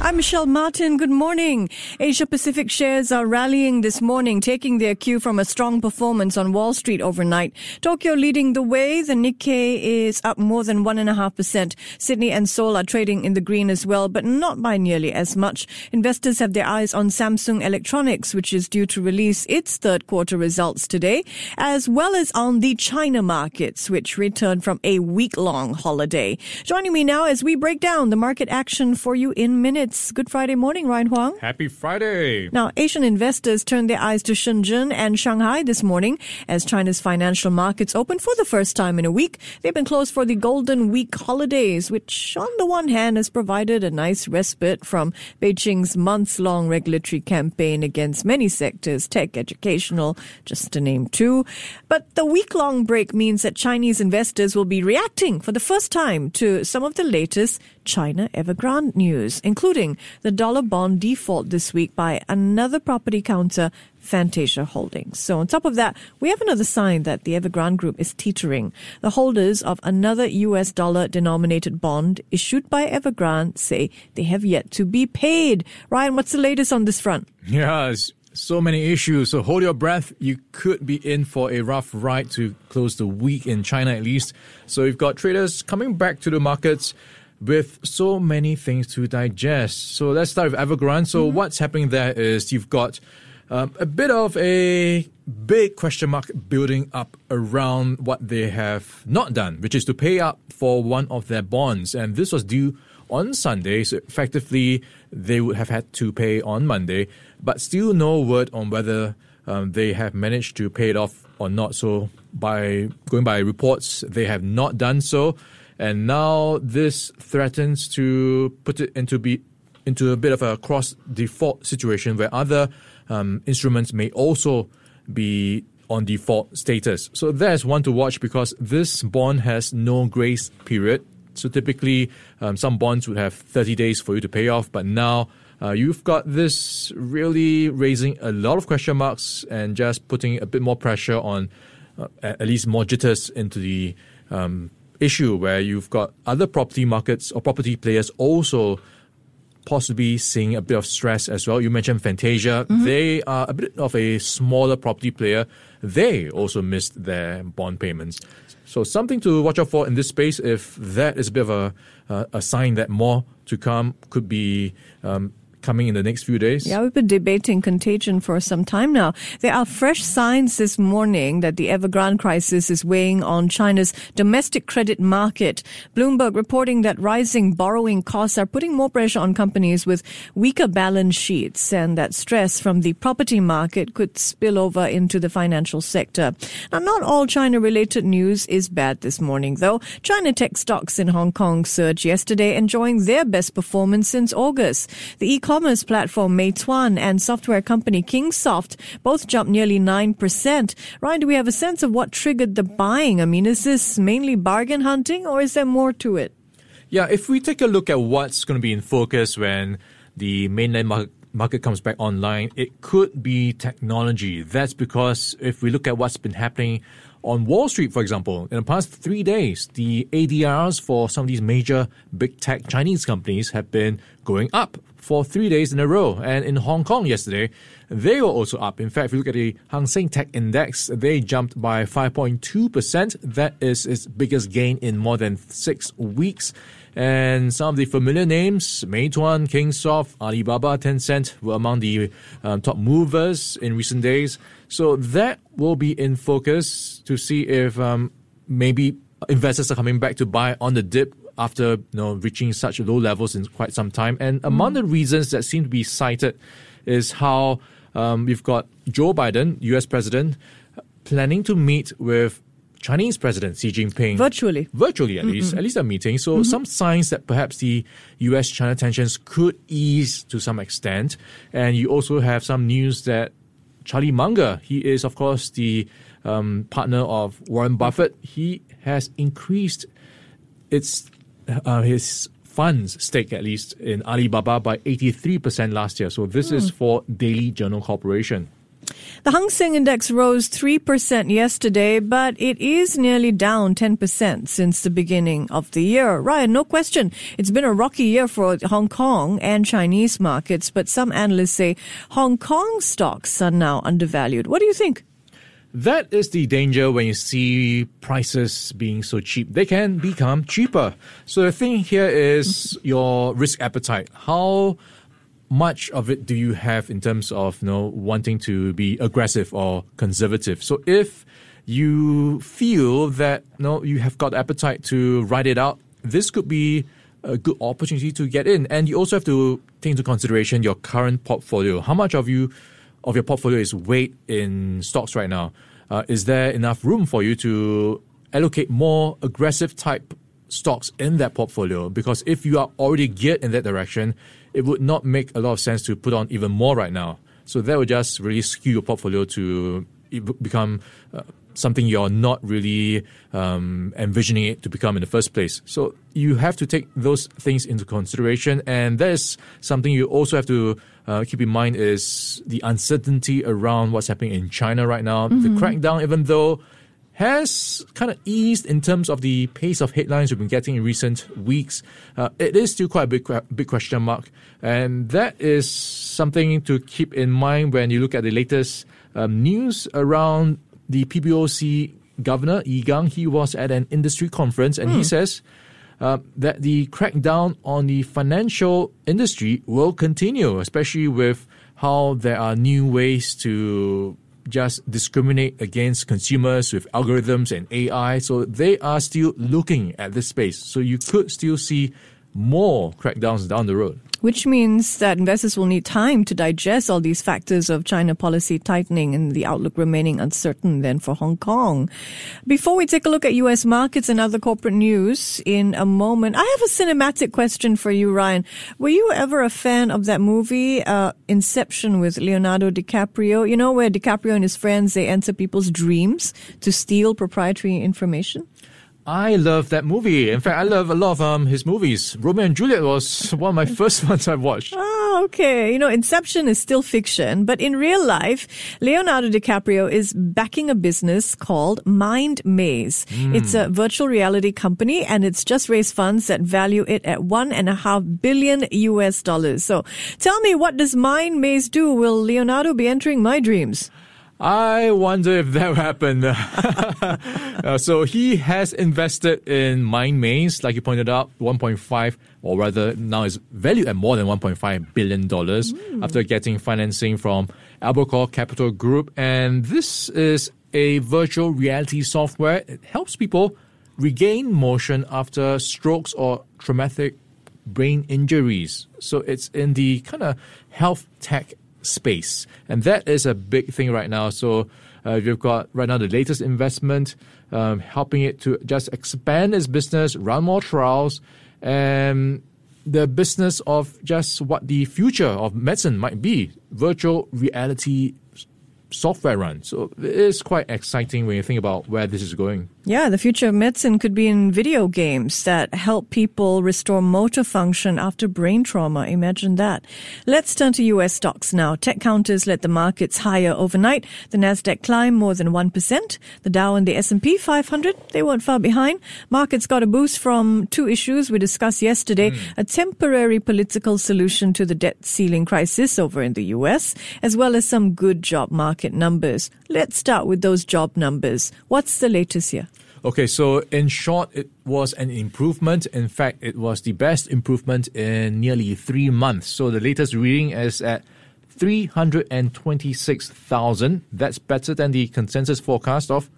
I'm Michelle Martin. Good morning. Asia Pacific shares are rallying this morning, taking their cue from a strong performance on Wall Street overnight. Tokyo leading the way. The Nikkei is up more than 1.5%. Sydney and Seoul are trading in the green as well, but not by nearly as much. Investors have their eyes on Samsung Electronics, which is due to release its third quarter results today, as well as on the China markets, which returned from a week long holiday. Joining me now as we break down the market action for you in minutes. It's Good Friday morning, Ryan Huang. Happy Friday. Now, Asian investors turned their eyes to Shenzhen and Shanghai this morning as China's financial markets opened for the first time in a week. They've been closed for the Golden Week holidays, which on the one hand has provided a nice respite from Beijing's months long regulatory campaign against many sectors, tech, educational, just to name two. But the week long break means that Chinese investors will be reacting for the first time to some of the latest China Evergrande news, including the dollar bond default this week by another property counter, Fantasia Holdings. So on top of that, we have another sign that the Evergrande Group is teetering. The holders of another US dollar denominated bond issued by Evergrande say they have yet to be paid. Ryan, what's the latest on this front? Yes. So many issues. So hold your breath. You could be in for a rough ride to close the week in China at least. So you've got traders coming back to the markets with so many things to digest. So let's start with Evergrande. So mm-hmm. what's happening there is you've got um, a bit of a big question mark building up around what they have not done, which is to pay up for one of their bonds. And this was due on Sunday. So effectively, they would have had to pay on Monday, but still no word on whether um, they have managed to pay it off or not. So by going by reports, they have not done so. And now this threatens to put it into be into a bit of a cross default situation where other um, instruments may also be on default status. So there's one to watch because this bond has no grace period. So typically, um, some bonds would have 30 days for you to pay off, but now uh, you've got this really raising a lot of question marks and just putting a bit more pressure on uh, at least more jitters into the um, issue where you've got other property markets or property players also possibly seeing a bit of stress as well. You mentioned Fantasia. Mm-hmm. They are a bit of a smaller property player. They also missed their bond payments. So something to watch out for in this space. If that is a bit of a, uh, a sign that more to come could be um, coming in the next few days? Yeah, we've been debating contagion for some time now. There are fresh signs this morning that the Evergrande crisis is weighing on China's domestic credit market. Bloomberg reporting that rising borrowing costs are putting more pressure on companies with weaker balance sheets and that stress from the property market could spill over into the financial sector. Now, not all China related news is bad this morning, though. China tech stocks in Hong Kong surged yesterday, enjoying their best performance since August. The e e-commerce platform Meituan and software company Kingsoft both jumped nearly 9%. Ryan, do we have a sense of what triggered the buying? I mean, is this mainly bargain hunting or is there more to it? Yeah, if we take a look at what's going to be in focus when the mainland market market comes back online, it could be technology. That's because if we look at what's been happening on Wall Street, for example, in the past three days, the ADRs for some of these major big tech Chinese companies have been going up for three days in a row. And in Hong Kong yesterday, they were also up. In fact, if you look at the Hang Seng Tech Index, they jumped by 5.2%. That is its biggest gain in more than six weeks. And some of the familiar names, Meituan, Kingsoft, Alibaba, Tencent, were among the um, top movers in recent days. So that will be in focus to see if um, maybe investors are coming back to buy on the dip after you know reaching such low levels in quite some time. And among mm. the reasons that seem to be cited is how um, we've got Joe Biden, U.S. president, planning to meet with Chinese President Xi Jinping virtually, virtually at mm least, at least a meeting. So mm-hmm. some signs that perhaps the U.S.-China tensions could ease to some extent. And you also have some news that Charlie Munger, he is of course the um, partner of Warren Buffett. He has increased its uh, his funds stake at least in Alibaba by 83% last year. So this mm. is hmm. for Daily Journal Corporation. The Hang Seng Index rose 3% yesterday, but it is nearly down 10% since the beginning of the year. Ryan, no question. It's been a rocky year for Hong Kong and Chinese markets, but some analysts say Hong Kong stocks are now undervalued. What do you think? That is the danger when you see prices being so cheap. They can become cheaper. So the thing here is your risk appetite. How much of it do you have in terms of you know wanting to be aggressive or conservative? So if you feel that you know you have got appetite to ride it out, this could be a good opportunity to get in. And you also have to take into consideration your current portfolio. How much of you of your portfolio is weight in stocks right now? Uh, is there enough room for you to allocate more aggressive type stocks in that portfolio? Because if you are already geared in that direction, it would not make a lot of sense to put on even more right now. So that would just really skew your portfolio to become uh, something you're not really um, envisioning it to become in the first place. So you have to take those things into consideration, and that is something you also have to uh, keep in mind is the uncertainty around what's happening in China right now. Mm-hmm. The crackdown, even though has kind of eased in terms of the pace of headlines we've been getting in recent weeks. Uh, it is still quite a big, big question mark, and that is something to keep in mind when you look at the latest um, news around the PBOC governor, Yi Gang, he was at an industry conference and mm. he hmm. says uh, that the crackdown on the financial industry will continue, especially with how there are new ways to just discriminate against consumers with algorithms and AI. So they are still looking at this space. So you could still see more crackdowns down the road which means that investors will need time to digest all these factors of China policy tightening and the outlook remaining uncertain then for Hong Kong. Before we take a look at U.S. markets and other corporate news in a moment, I have a cinematic question for you, Ryan. Were you ever a fan of that movie, uh, Inception with Leonardo DiCaprio? You know, where DiCaprio and his friends, they enter people's dreams to steal proprietary information? I love that movie. In fact, I love a lot of um, his movies. Romeo and Juliet was one of my first ones I watched. Oh, okay. You know, Inception is still fiction, but in real life, Leonardo DiCaprio is backing a business called Mind Maze. Mm. It's a virtual reality company and it's just raised funds that value it at one and a half billion US dollars. So tell me, what does Mind Maze do? Will Leonardo be entering my dreams? I wonder if that happened. uh, so he has invested in Mind Maze, like you pointed out, 1.5, or rather now is valued at more than 1.5 billion dollars mm. after getting financing from Albacore Capital Group. And this is a virtual reality software. It helps people regain motion after strokes or traumatic brain injuries. So it's in the kind of health tech space. And that is a big thing right now. So uh, you've got right now the latest investment, um, helping it to just expand its business, run more trials, and the business of just what the future of medicine might be virtual reality software run. So it is quite exciting when you think about where this is going. Yeah, the future of medicine could be in video games that help people restore motor function after brain trauma. Imagine that. Let's turn to US stocks now. Tech counters led the markets higher overnight. The Nasdaq climbed more than 1%. The Dow and the S&P 500, they weren't far behind. Markets got a boost from two issues we discussed yesterday, mm. a temporary political solution to the debt ceiling crisis over in the US, as well as some good job market numbers. Let's start with those job numbers. What's the latest here? Okay, so in short, it was an improvement. In fact, it was the best improvement in nearly three months. So the latest reading is at 326,000. That's better than the consensus forecast of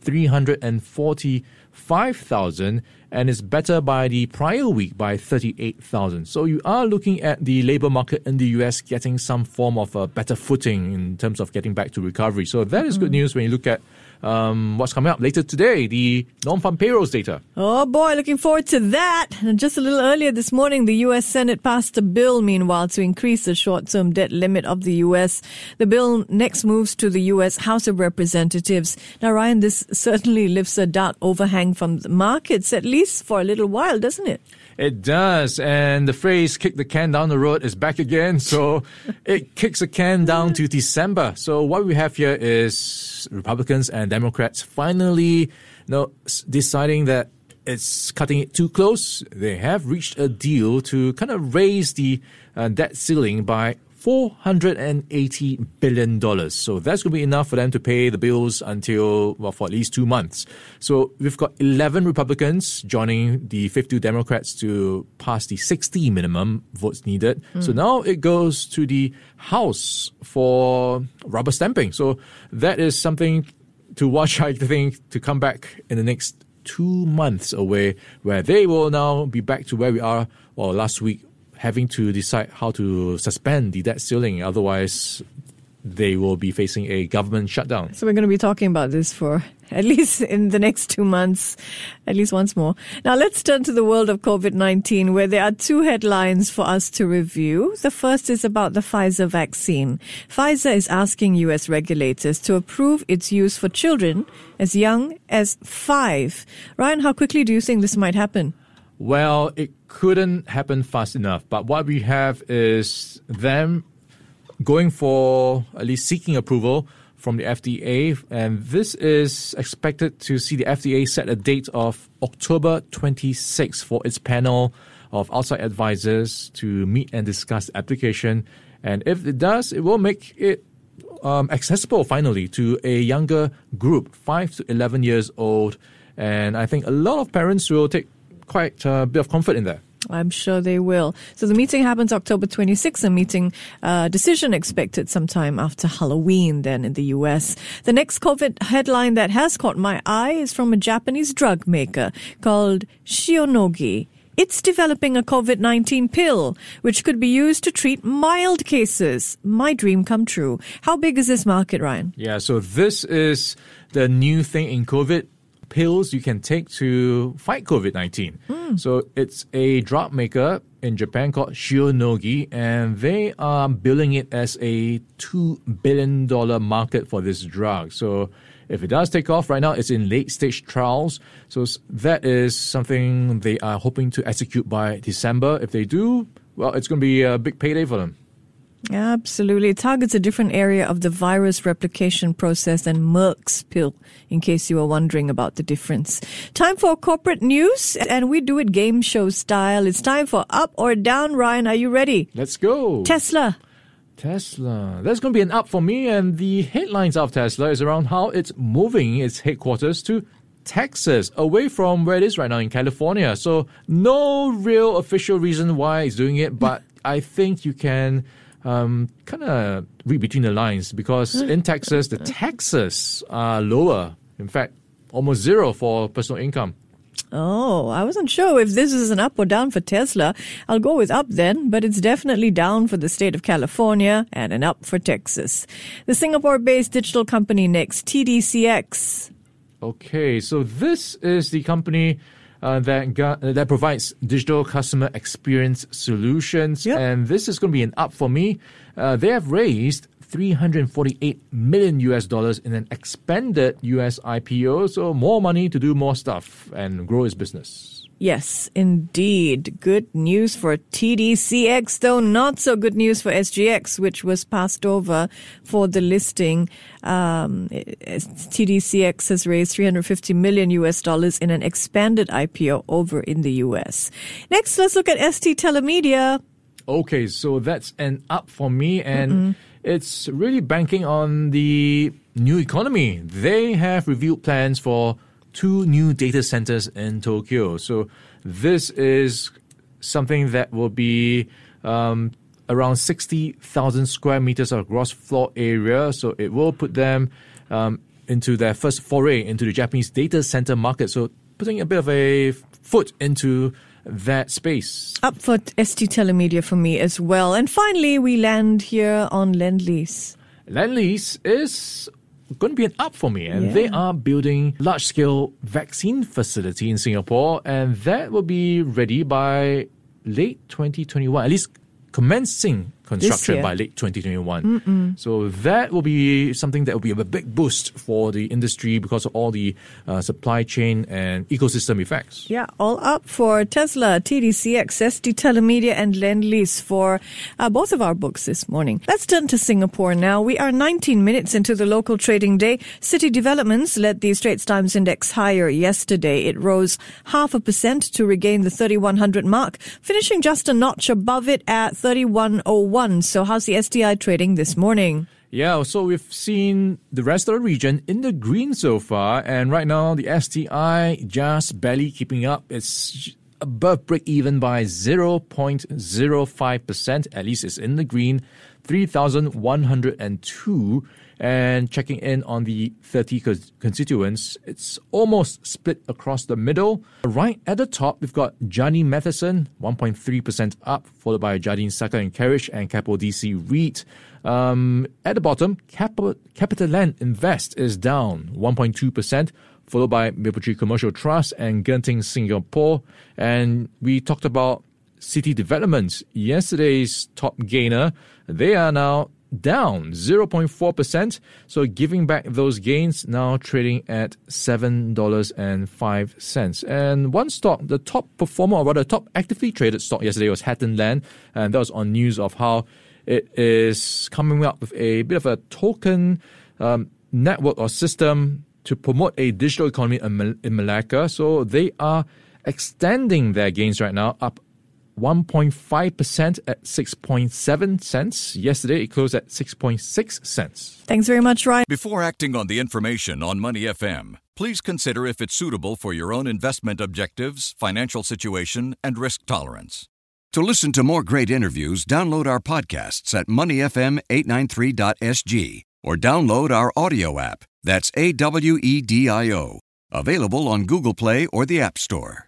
345,000 and is better by the prior week by 38,000. So you are looking at the labor market in the US getting some form of a better footing in terms of getting back to recovery. So that is good mm-hmm. news when you look at um, what's coming up later today, the non-farm payrolls data. Oh boy, looking forward to that. And just a little earlier this morning, the U.S. Senate passed a bill, meanwhile, to increase the short-term debt limit of the U.S. The bill next moves to the U.S. House of Representatives. Now, Ryan, this certainly lifts a dark overhang from the markets, at least for a little while, doesn't it? It does. And the phrase kick the can down the road is back again. So it kicks the can down to December. So what we have here is Republicans and Democrats finally you know, deciding that it's cutting it too close. They have reached a deal to kind of raise the uh, debt ceiling by $480 billion. So that's going to be enough for them to pay the bills until, well, for at least two months. So we've got 11 Republicans joining the 52 Democrats to pass the 60 minimum votes needed. Mm. So now it goes to the House for rubber stamping. So that is something to watch, I think, to come back in the next two months away, where they will now be back to where we are, well, last week having to decide how to suspend the debt ceiling. Otherwise, they will be facing a government shutdown. So we're going to be talking about this for at least in the next two months, at least once more. Now let's turn to the world of COVID-19 where there are two headlines for us to review. The first is about the Pfizer vaccine. Pfizer is asking US regulators to approve its use for children as young as five. Ryan, how quickly do you think this might happen? Well, it couldn't happen fast enough. But what we have is them going for at least seeking approval from the FDA. And this is expected to see the FDA set a date of October 26 for its panel of outside advisors to meet and discuss the application. And if it does, it will make it um, accessible finally to a younger group, 5 to 11 years old. And I think a lot of parents will take quite a bit of comfort in there. I'm sure they will. So the meeting happens October 26th, a meeting uh, decision expected sometime after Halloween then in the US. The next COVID headline that has caught my eye is from a Japanese drug maker called Shionogi. It's developing a COVID 19 pill, which could be used to treat mild cases. My dream come true. How big is this market, Ryan? Yeah, so this is the new thing in COVID pills you can take to fight COVID 19. Mm. So it's a drug maker in Japan called Shionogi, and they are billing it as a $2 billion market for this drug. So if it does take off right now, it's in late stage trials. So that is something they are hoping to execute by December. If they do, well, it's going to be a big payday for them. Absolutely. It targets a different area of the virus replication process than Merck's pill, in case you were wondering about the difference. Time for corporate news, and we do it game show style. It's time for up or down. Ryan, are you ready? Let's go. Tesla. Tesla. That's going to be an up for me, and the headlines of Tesla is around how it's moving its headquarters to Texas, away from where it is right now in California. So, no real official reason why it's doing it, but I think you can um, kind of read between the lines because in Texas, the taxes are lower. In fact, almost zero for personal income. Oh, I wasn't sure if this is an up or down for Tesla. I'll go with up then, but it's definitely down for the state of California and an up for Texas. The Singapore based digital company next, TDCX. Okay, so this is the company uh, that got, uh, that provides digital customer experience solutions, yep. and this is going to be an up for me. Uh, they have raised 348 million US dollars in an expanded US IPO, so more money to do more stuff and grow its business. Yes, indeed. Good news for TDCX, though not so good news for SGX, which was passed over for the listing. Um, TDCX has raised 350 million US dollars in an expanded IPO over in the US. Next, let's look at ST Telemedia. Okay, so that's an up for me, and Mm-mm. it's really banking on the new economy. They have revealed plans for two new data centers in Tokyo. So this is something that will be um, around 60,000 square meters of gross floor area. So it will put them um, into their first foray into the Japanese data center market. So putting a bit of a foot into that space. Up for ST Telemedia for me as well. And finally, we land here on Lendlease. Lendlease is going to be an up for me. And yeah. they are building large scale vaccine facility in Singapore, and that will be ready by late 2021, at least commencing construction by late 2021. So that will be something that will be a big boost for the industry because of all the uh, supply chain and ecosystem effects. Yeah, all up for Tesla, TDCX, ST Telemedia, and Lendlease for uh, both of our books this morning. Let's turn to Singapore now. We are 19 minutes into the local trading day. City developments led the Straits Times Index higher yesterday. It rose half a percent to regain the 3100 mark, finishing just a notch above it at 3101. So, how's the STI trading this morning? Yeah, so we've seen the rest of the region in the green so far, and right now the STI just barely keeping up. It's above break even by 0.05%, at least it's in the green, 3,102. And checking in on the 30 constituents, it's almost split across the middle. Right at the top, we've got Jardine Matheson, 1.3% up, followed by Jardine Cycle and Carriage and Keppel DC REIT. Um, at the bottom, Capital, CapitaLand Invest is down 1.2%, followed by Mapletree Commercial Trust and Genting Singapore. And we talked about city developments. Yesterday's top gainer, they are now down 0.4%. So giving back those gains, now trading at $7.05. And one stock, the top performer, or rather top actively traded stock yesterday was Hatten Land. And that was on news of how it is coming up with a bit of a token um, network or system to promote a digital economy in, Mal- in Malacca. So they are extending their gains right now up 1.5% at 6.7 cents. Yesterday, it closed at 6.6 cents. Thanks very much, Ryan. Before acting on the information on Money FM, please consider if it's suitable for your own investment objectives, financial situation, and risk tolerance. To listen to more great interviews, download our podcasts at moneyfm893.sg or download our audio app. That's A W E D I O. Available on Google Play or the App Store.